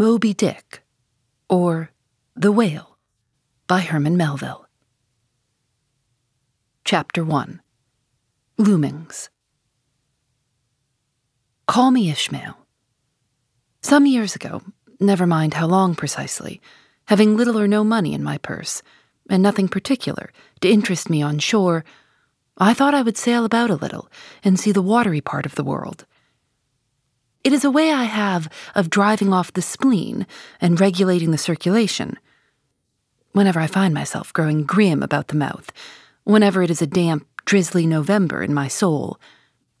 Moby Dick, or The Whale by Herman Melville. Chapter 1 Loomings. Call me Ishmael. Some years ago, never mind how long precisely, having little or no money in my purse, and nothing particular to interest me on shore, I thought I would sail about a little and see the watery part of the world. It is a way I have of driving off the spleen and regulating the circulation. Whenever I find myself growing grim about the mouth, whenever it is a damp, drizzly November in my soul,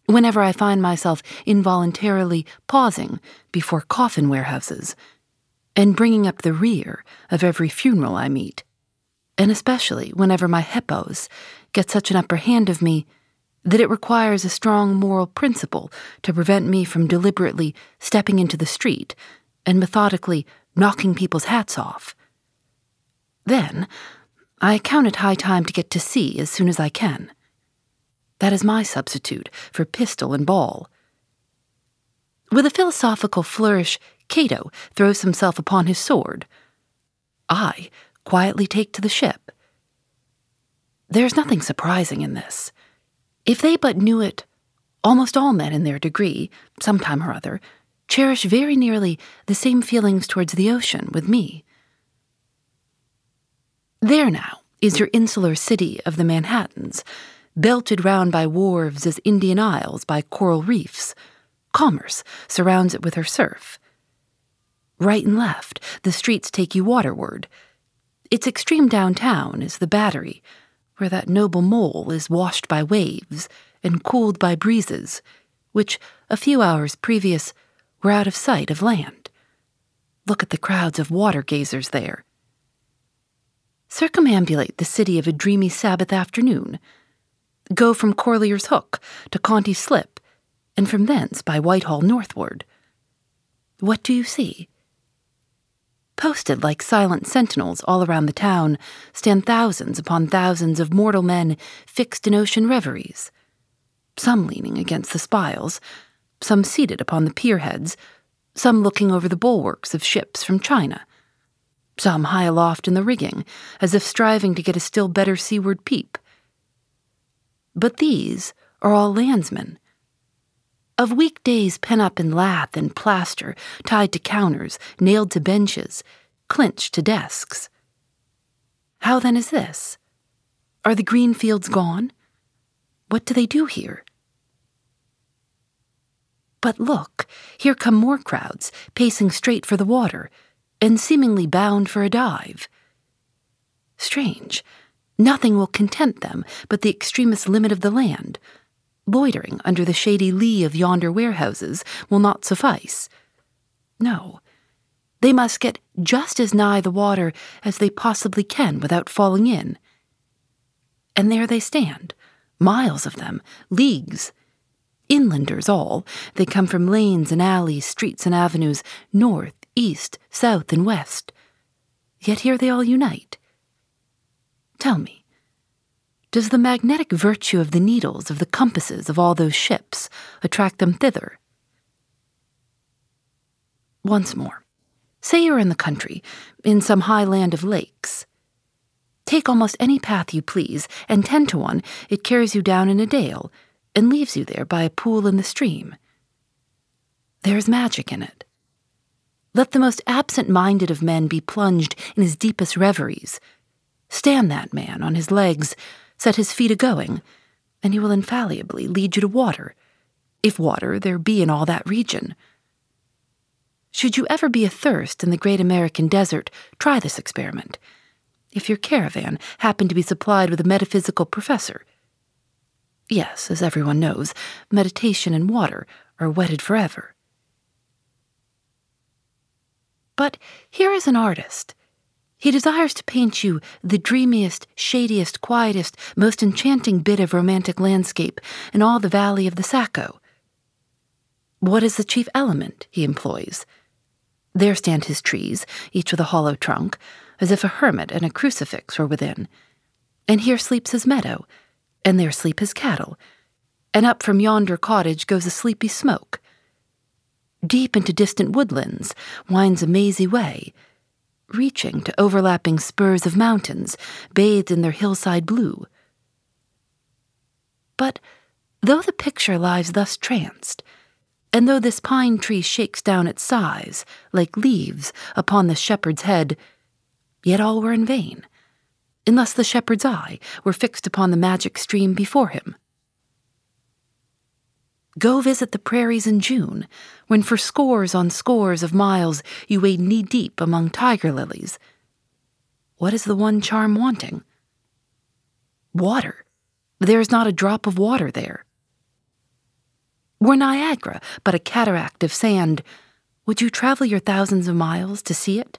whenever I find myself involuntarily pausing before coffin warehouses and bringing up the rear of every funeral I meet, and especially whenever my hypos get such an upper hand of me that it requires a strong moral principle to prevent me from deliberately stepping into the street and methodically knocking people's hats off. Then, I count it high time to get to sea as soon as I can. That is my substitute for pistol and ball. With a philosophical flourish, Cato throws himself upon his sword. I quietly take to the ship. There's nothing surprising in this. If they but knew it, almost all men in their degree, sometime or other, cherish very nearly the same feelings towards the ocean with me. There now is your insular city of the Manhattans, belted round by wharves as Indian isles by coral reefs. Commerce surrounds it with her surf. Right and left, the streets take you waterward. Its extreme downtown is the Battery, where that noble mole is washed by waves and cooled by breezes, which, a few hours previous, were out of sight of land. Look at the crowds of water gazers there. Circumambulate the city of a dreamy Sabbath afternoon. Go from Corlears Hook to Coenties Slip, and from thence by Whitehall northward. What do you see? Posted like silent sentinels all around the town stand thousands upon thousands of mortal men fixed in ocean reveries, some leaning against the spiles, some seated upon the pierheads, some looking over the bulwarks of ships from China, some high aloft in the rigging, as if striving to get a still better seaward peep. But these are all landsmen. Of weekdays pent up in lath and plaster, tied to counters, nailed to benches, clinched to desks. How then is this? Are the green fields gone? What do they do here? But look, here come more crowds, pacing straight for the water, and seemingly bound for a dive. Strange, nothing will content them but the extremest limit of the land Loitering under the shady lee of yonder warehouses will not suffice. No, they must get just as nigh the water as they possibly can without falling in. And there they stand, miles of them, leagues. Inlanders all, they come from lanes and alleys, streets and avenues, north, east, south, and west. Yet here they all unite. Tell me, does the magnetic virtue of the needles of the compasses of all those ships attract them thither? Once more, say you're in the country, in some high land of lakes. Take almost any path you please, and ten to one it carries you down in a dale and leaves you there by a pool in the stream. There is magic in it. Let the most absent minded of men be plunged in his deepest reveries. Stand that man on his legs set his feet a going, and he will infallibly lead you to water, if water there be in all that region. Should you ever be athirst in the great American desert, try this experiment. If your caravan happen to be supplied with a metaphysical professor. Yes, as everyone knows, meditation and water are wedded forever. But here is an artist he desires to paint you the dreamiest, shadiest, quietest, most enchanting bit of romantic landscape in all the valley of the Saco. What is the chief element he employs? There stand his trees, each with a hollow trunk, as if a hermit and a crucifix were within. And here sleeps his meadow, and there sleep his cattle, and up from yonder cottage goes a sleepy smoke. deep into distant woodlands, winds a mazy way, reaching to overlapping spurs of mountains bathed in their hillside blue. But though the picture lies thus tranced, and though this pine tree shakes down its sighs, like leaves, upon the shepherd's head, yet all were in vain, unless the shepherd's eye were fixed upon the magic stream before him. Go visit the prairies in June, when for scores on scores of miles you wade knee deep among tiger lilies. What is the one charm wanting? Water. There is not a drop of water there. Were Niagara but a cataract of sand, would you travel your thousands of miles to see it?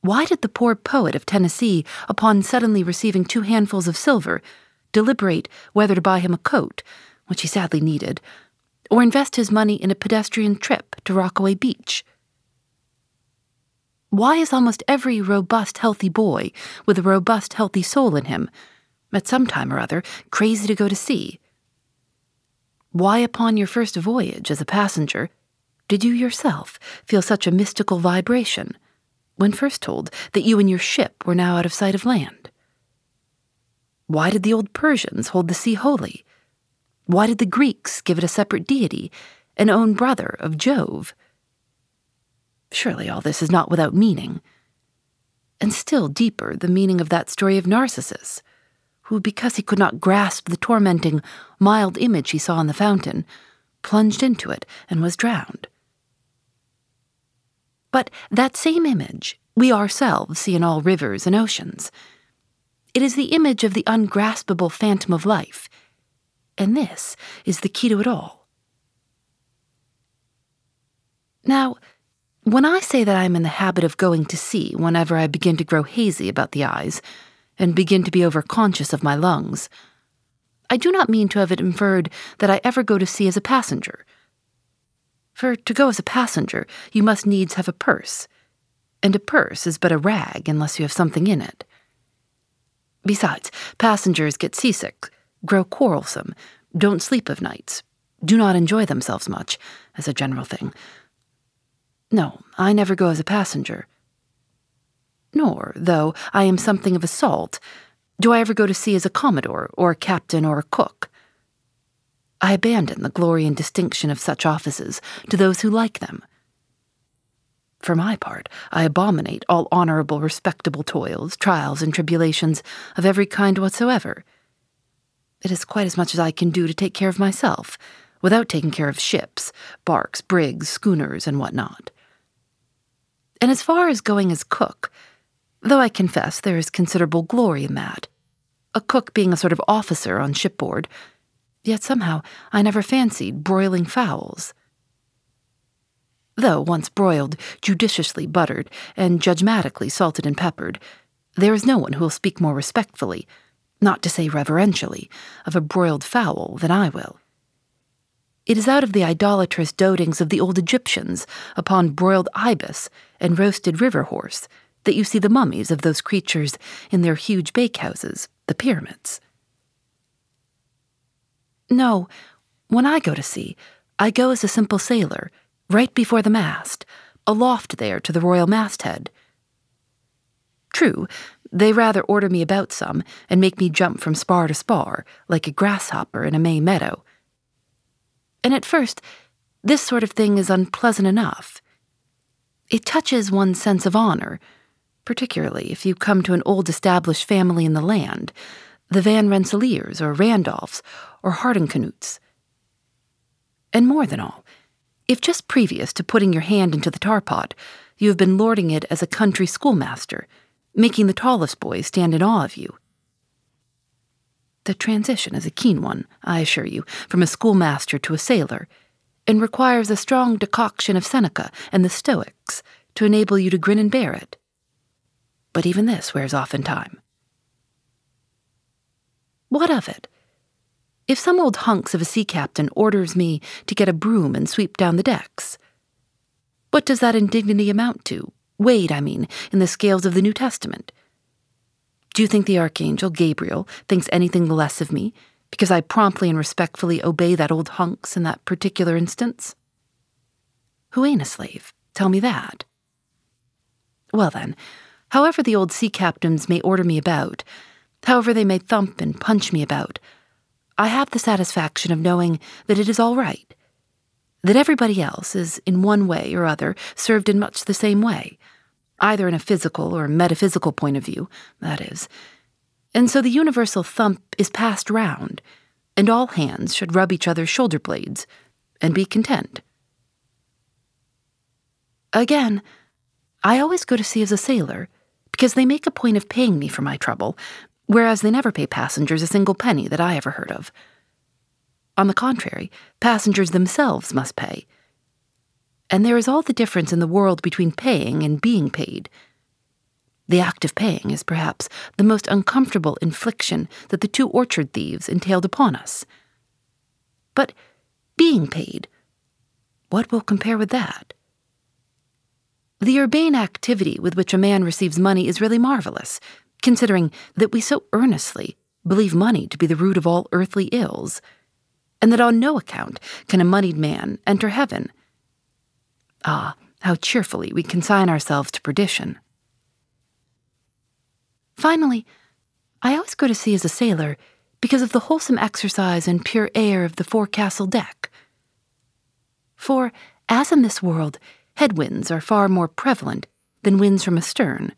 Why did the poor poet of Tennessee, upon suddenly receiving two handfuls of silver, deliberate whether to buy him a coat, which he sadly needed, or invest his money in a pedestrian trip to Rockaway Beach? Why is almost every robust, healthy boy with a robust, healthy soul in him, at some time or other, crazy to go to sea? Why, upon your first voyage as a passenger, did you yourself feel such a mystical vibration when first told that you and your ship were now out of sight of land? Why did the old Persians hold the sea holy? Why did the Greeks give it a separate deity, an own brother of Jove? Surely all this is not without meaning. And still deeper, the meaning of that story of Narcissus who, because he could not grasp the tormenting, mild image he saw in the fountain, plunged into it and was drowned. But that same image we ourselves see in all rivers and oceans. It is the image of the ungraspable phantom of life, and this is the key to it all. Now, when I say that I am in the habit of going to sea whenever I begin to grow hazy about the eyes, and begin to be overconscious of my lungs. I do not mean to have it inferred that I ever go to sea as a passenger. For to go as a passenger, you must needs have a purse, and a purse is but a rag unless you have something in it. Besides, passengers get seasick, grow quarrelsome, don't sleep of nights, do not enjoy themselves much, as a general thing. No, I never go as a passenger. Nor, though I am something of a salt, do I ever go to sea as a commodore, or a captain, or a cook. I abandon the glory and distinction of such offices to those who like them. For my part, I abominate all honorable, respectable toils, trials, and tribulations of every kind whatsoever. It is quite as much as I can do to take care of myself, without taking care of ships, barks, brigs, schooners, and what not. And as far as going as cook, though I confess there is considerable glory in that. A cook being a sort of officer on shipboard, yet somehow I never fancied broiling fowls. Though once broiled, judiciously buttered, and judgmatically salted and peppered, there is no one who will speak more respectfully, not to say reverentially, of a broiled fowl than I will. It is out of the idolatrous dotings of the old Egyptians upon broiled ibis and roasted river horse that you see the mummies of those creatures in their huge bakehouses, the pyramids. No, when I go to sea, I go as a simple sailor, right before the mast, aloft there to the royal masthead. True, they rather order me about some and make me jump from spar to spar, like a grasshopper in a May meadow. And at first, this sort of thing is unpleasant enough. It touches one's sense of honor particularly if you come to an old established family in the land, the Van Rensselaers or Randolphs or Hardicanutes. And more than all, if just previous to putting your hand into the tar pot, you have been lording it as a country schoolmaster, making the tallest boys stand in awe of you. The transition is a keen one, I assure you, from a schoolmaster to a sailor, and requires a strong decoction of Seneca and the Stoics to enable you to grin and bear it but even this wears off in time. What of it? If some old hunks of a sea captain orders me to get a broom and sweep down the decks, what does that indignity amount to? Weighed, I mean, in the scales of the New Testament. Do you think the archangel Gabriel thinks anything less of me because I promptly and respectfully obey that old hunks in that particular instance? Who ain't a slave? Tell me that. Well, then, however the old sea captains may order me about, however they may thump and punch me about, I have the satisfaction of knowing that it is all right, that everybody else is, in one way or other, served in much the same way, either in a physical or metaphysical point of view, that is. And so the universal thump is passed round, and all hands should rub each other's shoulder blades and be content. Again, I always go to sea as a sailor because they make a point of paying me for my trouble, whereas they never pay passengers a single penny that I ever heard of. On the contrary, passengers themselves must pay. And there is all the difference in the world between paying and being paid. The act of paying is perhaps the most uncomfortable infliction that the two orchard thieves entailed upon us. But being paid, what will compare with that? The urbane activity with which a man receives money is really marvelous, considering that we so earnestly believe money to be the root of all earthly ills, and that on no account can a moneyed man enter heaven. Ah, how cheerfully we consign ourselves to perdition. Finally, I always go to sea as a sailor because of the wholesome exercise and pure air of the forecastle deck. For, as in this world, headwinds are far more prevalent than winds from astern.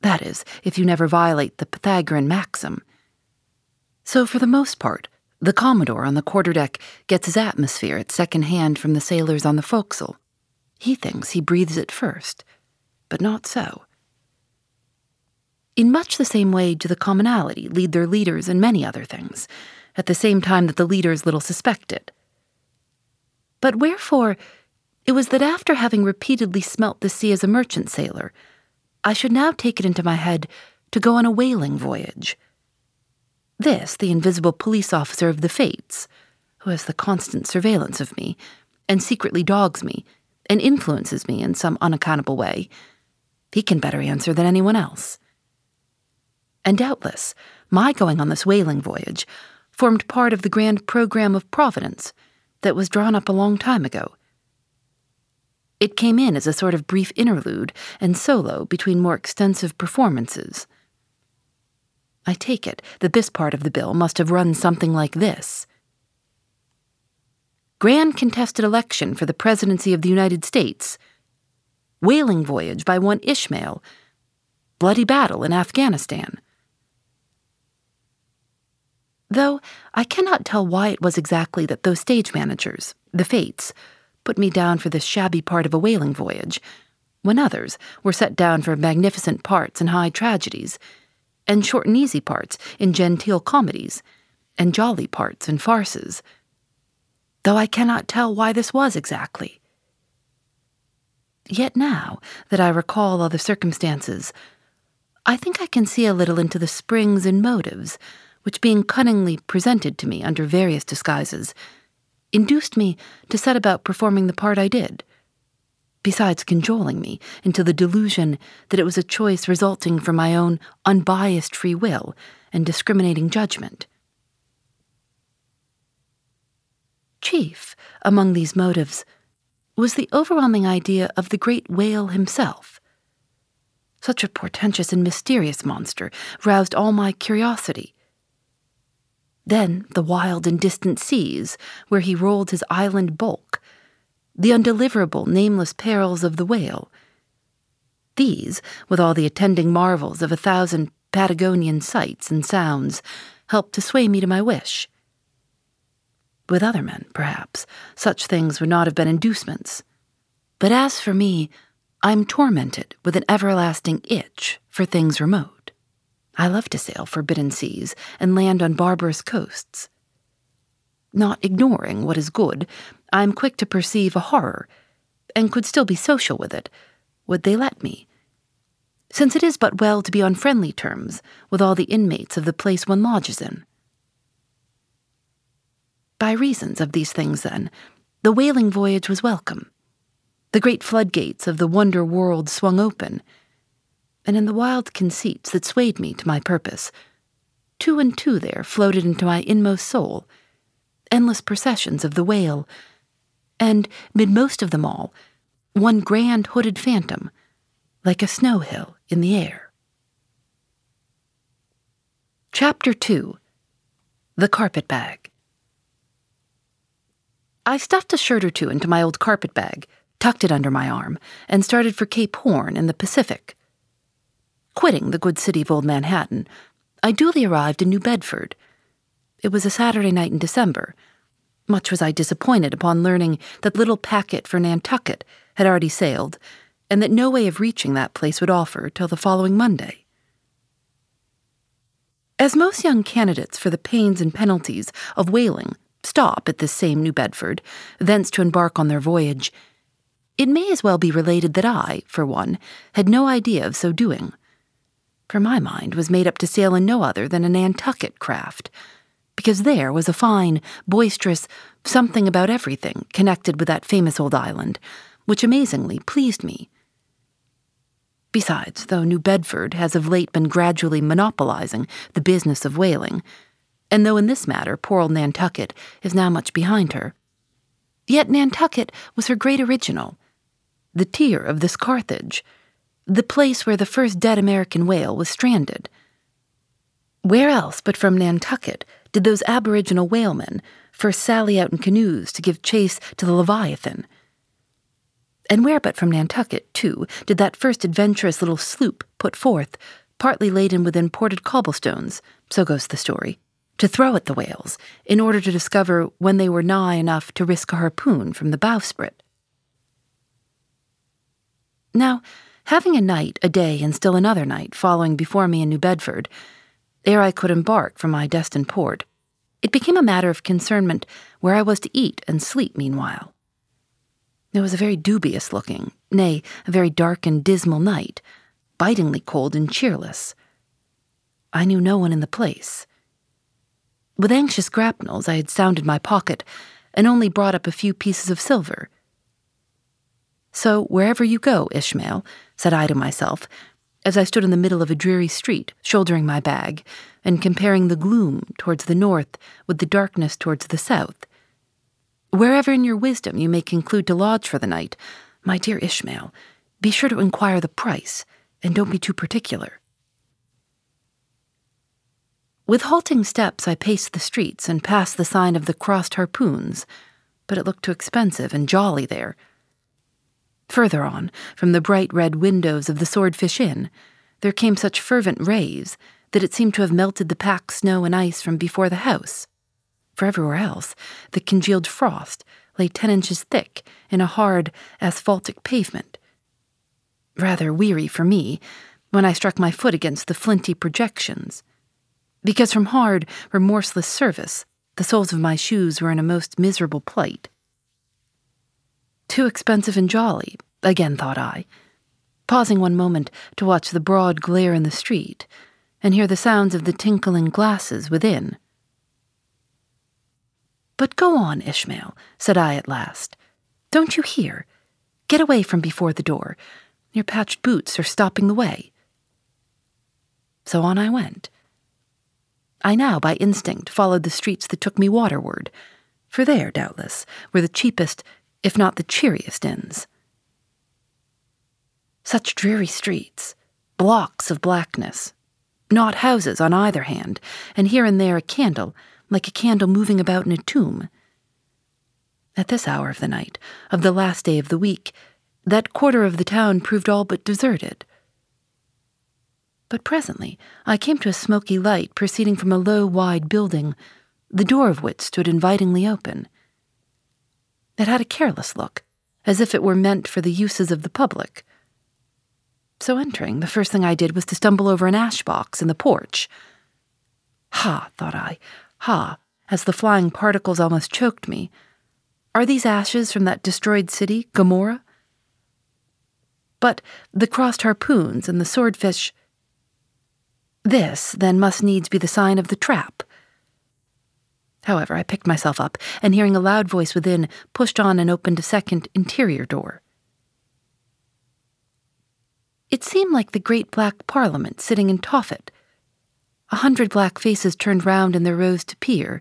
That is, if you never violate the Pythagorean maxim. So, for the most part, the Commodore on the quarterdeck gets his atmosphere at second hand from the sailors on the forecastle. He thinks he breathes it first, but not so. In much the same way do the commonalty lead their leaders in many other things, at the same time that the leaders little suspect it. But wherefore it was that after having repeatedly smelt the sea as a merchant sailor, I should now take it into my head to go on a whaling voyage. This, the invisible police officer of the Fates, who has the constant surveillance of me, and secretly dogs me, and influences me in some unaccountable way, he can better answer than anyone else. And doubtless, my going on this whaling voyage formed part of the grand program of Providence that was drawn up a long time ago it came in as a sort of brief interlude and solo between more extensive performances. I take it that this part of the bill must have run something like this Grand contested election for the presidency of the United States, whaling voyage by one Ishmael, bloody battle in Afghanistan. Though I cannot tell why it was exactly that those stage managers, the Fates, put me down for this shabby part of a whaling voyage, when others were set down for magnificent parts in high tragedies, and short and easy parts in genteel comedies, and jolly parts in farces. Though I cannot tell why this was exactly. Yet now that I recall all the circumstances, I think I can see a little into the springs and motives which, being cunningly presented to me under various disguises, induced me to set about performing the part I did, besides cajoling me into the delusion that it was a choice resulting from my own unbiased free will and discriminating judgment. Chief among these motives was the overwhelming idea of the great whale himself. Such a portentous and mysterious monster roused all my curiosity then the wild and distant seas, where he rolled his island bulk, the undeliverable, nameless perils of the whale. These, with all the attending marvels of a thousand Patagonian sights and sounds, helped to sway me to my wish. With other men, perhaps, such things would not have been inducements. But as for me, I'm tormented with an everlasting itch for things remote. I love to sail forbidden seas and land on barbarous coasts. Not ignoring what is good, I am quick to perceive a horror, and could still be social with it, would they let me. Since it is but well to be on friendly terms with all the inmates of the place one lodges in. By reasons of these things, then, the whaling voyage was welcome. The great floodgates of the wonder world swung open. And in the wild conceits that swayed me to my purpose, two and two there floated into my inmost soul, endless processions of the whale, and, mid most of them all, one grand hooded phantom, like a snow hill in the air. Chapter 2 The Carpet Bag I stuffed a shirt or two into my old carpet bag, tucked it under my arm, and started for Cape Horn in the Pacific. Quitting the good city of Old Manhattan, I duly arrived in New Bedford. It was a Saturday night in December. Much was I disappointed upon learning that little packet for Nantucket had already sailed, and that no way of reaching that place would offer till the following Monday. As most young candidates for the pains and penalties of whaling stop at this same New Bedford, thence to embark on their voyage, it may as well be related that I, for one, had no idea of so doing for my mind was made up to sail in no other than a Nantucket craft, because there was a fine, boisterous something about everything connected with that famous old island, which amazingly pleased me. Besides, though New Bedford has of late been gradually monopolizing the business of whaling, and though in this matter poor old Nantucket is now much behind her, yet Nantucket was her great original, the Tyre of this Carthage the place where the first dead American whale was stranded. Where else but from Nantucket did those aboriginal whalemen first sally out in canoes to give chase to the Leviathan? And where but from Nantucket, too, did that first adventurous little sloop put forth, partly laden with imported cobblestones, so goes the story, to throw at the whales, in order to discover when they were nigh enough to risk a harpoon from the bowsprit? Now, Having a night, a day, and still another night following before me in New Bedford, ere I could embark for my destined port, it became a matter of concernment where I was to eat and sleep meanwhile. It was a very dubious looking, nay, a very dark and dismal night, bitingly cold and cheerless. I knew no one in the place. With anxious grapnels, I had sounded my pocket and only brought up a few pieces of silver. So, wherever you go, Ishmael, said I to myself, as I stood in the middle of a dreary street, shouldering my bag, and comparing the gloom towards the north with the darkness towards the south. Wherever in your wisdom you may conclude to lodge for the night, my dear Ishmael, be sure to inquire the price, and don't be too particular. With halting steps, I paced the streets and passed the sign of the crossed harpoons, but it looked too expensive and jolly there Further on, from the bright red windows of the Swordfish Inn, there came such fervent rays that it seemed to have melted the packed snow and ice from before the house. For everywhere else, the congealed frost lay ten inches thick in a hard, asphaltic pavement. Rather weary for me when I struck my foot against the flinty projections, because from hard, remorseless service, the soles of my shoes were in a most miserable plight. Too expensive and jolly, again thought I, pausing one moment to watch the broad glare in the street and hear the sounds of the tinkling glasses within. But go on, Ishmael, said I at last. Don't you hear? Get away from before the door. Your patched boots are stopping the way. So on I went. I now, by instinct, followed the streets that took me waterward, for there, doubtless, were the cheapest if not the cheeriest inns. Such dreary streets, blocks of blackness, not houses on either hand, and here and there a candle, like a candle moving about in a tomb. At this hour of the night, of the last day of the week, that quarter of the town proved all but deserted. But presently I came to a smoky light proceeding from a low, wide building, the door of which stood invitingly open. It had a careless look, as if it were meant for the uses of the public. So entering, the first thing I did was to stumble over an ash box in the porch. Ha, thought I, ha, as the flying particles almost choked me. Are these ashes from that destroyed city, Gomorrah? But the crossed harpoons and the swordfish. This, then, must needs be the sign of the trap. However, I picked myself up, and hearing a loud voice within, pushed on and opened a second interior door. It seemed like the great black parliament sitting in Tophet. A hundred black faces turned round in their rows to peer,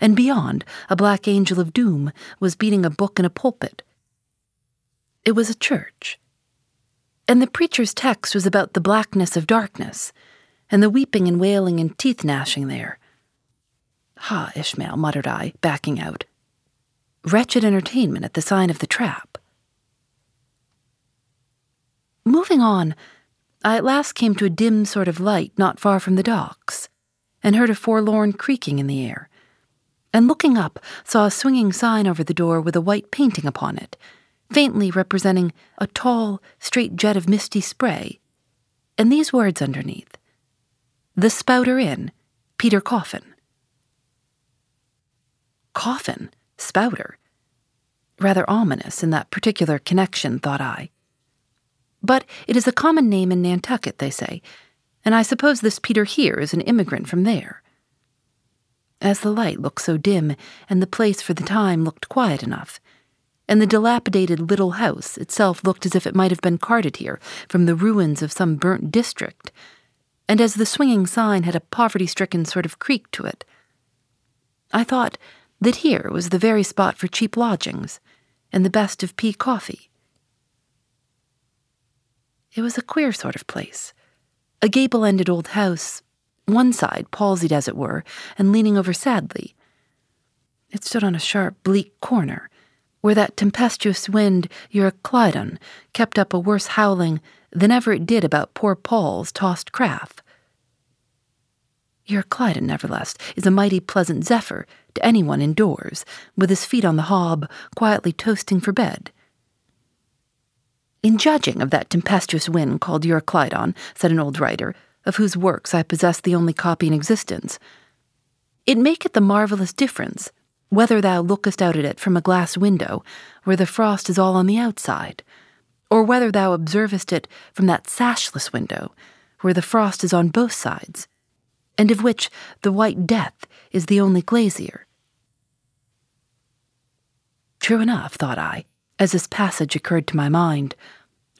and beyond, a black angel of doom was beating a book in a pulpit. It was a church. And the preacher's text was about the blackness of darkness, and the weeping and wailing and teeth gnashing there. Ha, Ishmael, muttered I, backing out. Wretched entertainment at the sign of the trap. Moving on, I at last came to a dim sort of light not far from the docks, and heard a forlorn creaking in the air and looking up, saw a swinging sign over the door with a white painting upon it, faintly representing a tall, straight jet of misty spray, and these words underneath The Spouter Inn, Peter Coffin. Coffin? Spouter? Rather ominous in that particular connection, thought I. But it is a common name in Nantucket, they say, and I suppose this Peter here is an immigrant from there. As the light looked so dim, and the place for the time looked quiet enough, and the dilapidated little house itself looked as if it might have been carted here from the ruins of some burnt district, and as the swinging sign had a poverty stricken sort of creak to it, I thought that here was the very spot for cheap lodgings and the best of pea coffee. It was a queer sort of place, a gable ended old house one side palsied as it were, and leaning over sadly. It stood on a sharp, bleak corner, where that tempestuous wind, Euroclydon, kept up a worse howling than ever it did about poor Paul's tossed craft. Euroclydon, nevertheless, is a mighty pleasant zephyr to anyone indoors, with his feet on the hob, quietly toasting for bed. In judging of that tempestuous wind called Euroclydon, said an old writer, of whose works I possess the only copy in existence. It maketh the marvellous difference whether thou lookest out at it from a glass window, where the frost is all on the outside, or whether thou observest it from that sashless window, where the frost is on both sides, and of which the white death is the only glazier. True enough, thought I, as this passage occurred to my mind.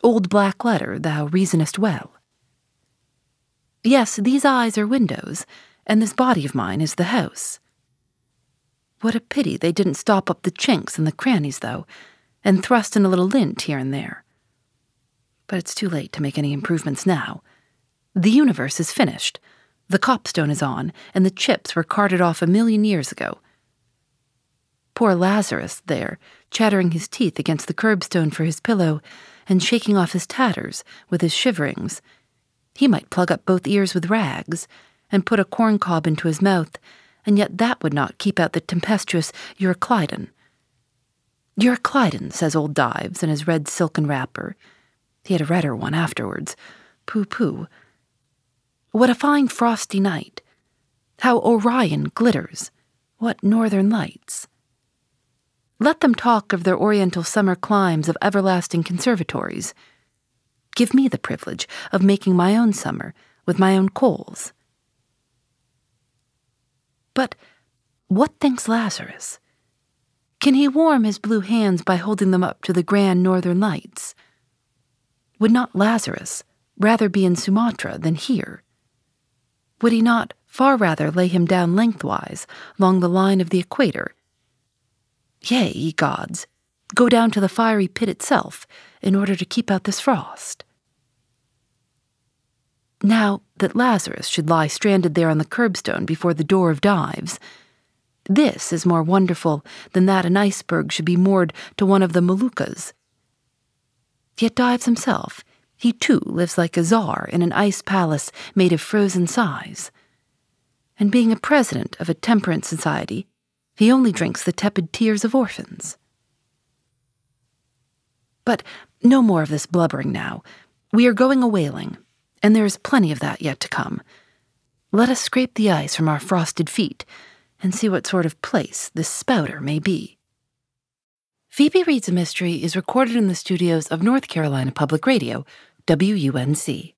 Old black letter, thou reasonest well. Yes, these eyes are windows, and this body of mine is the house. What a pity they didn't stop up the chinks and the crannies, though, and thrust in a little lint here and there. But it's too late to make any improvements now. The universe is finished. The copstone is on, and the chips were carted off a million years ago. Poor Lazarus, there, chattering his teeth against the curbstone for his pillow, and shaking off his tatters with his shiverings, he might plug up both ears with rags and put a corn cob into his mouth, and yet that would not keep out the tempestuous Euroclydon. Euroclydon, says old Dives in his red silken wrapper. He had a redder one afterwards. Pooh pooh. What a fine frosty night! How Orion glitters! What northern lights! Let them talk of their oriental summer climes of everlasting conservatories. Give me the privilege of making my own summer with my own coals. But what thinks Lazarus? Can he warm his blue hands by holding them up to the grand northern lights? Would not Lazarus rather be in Sumatra than here? Would he not far rather lay him down lengthwise along the line of the equator? Yea, ye gods, go down to the fiery pit itself in order to keep out this frost. Now that Lazarus should lie stranded there on the curbstone before the door of Dives, this is more wonderful than that an iceberg should be moored to one of the Moluccas. Yet Dives himself, he too lives like a czar in an ice palace made of frozen sighs. And being a president of a temperance society, he only drinks the tepid tears of orphans. But no more of this blubbering now. We are going a whaling, and there is plenty of that yet to come. Let us scrape the ice from our frosted feet and see what sort of place this spouter may be. Phoebe Reads a Mystery is recorded in the studios of North Carolina Public Radio, WUNC.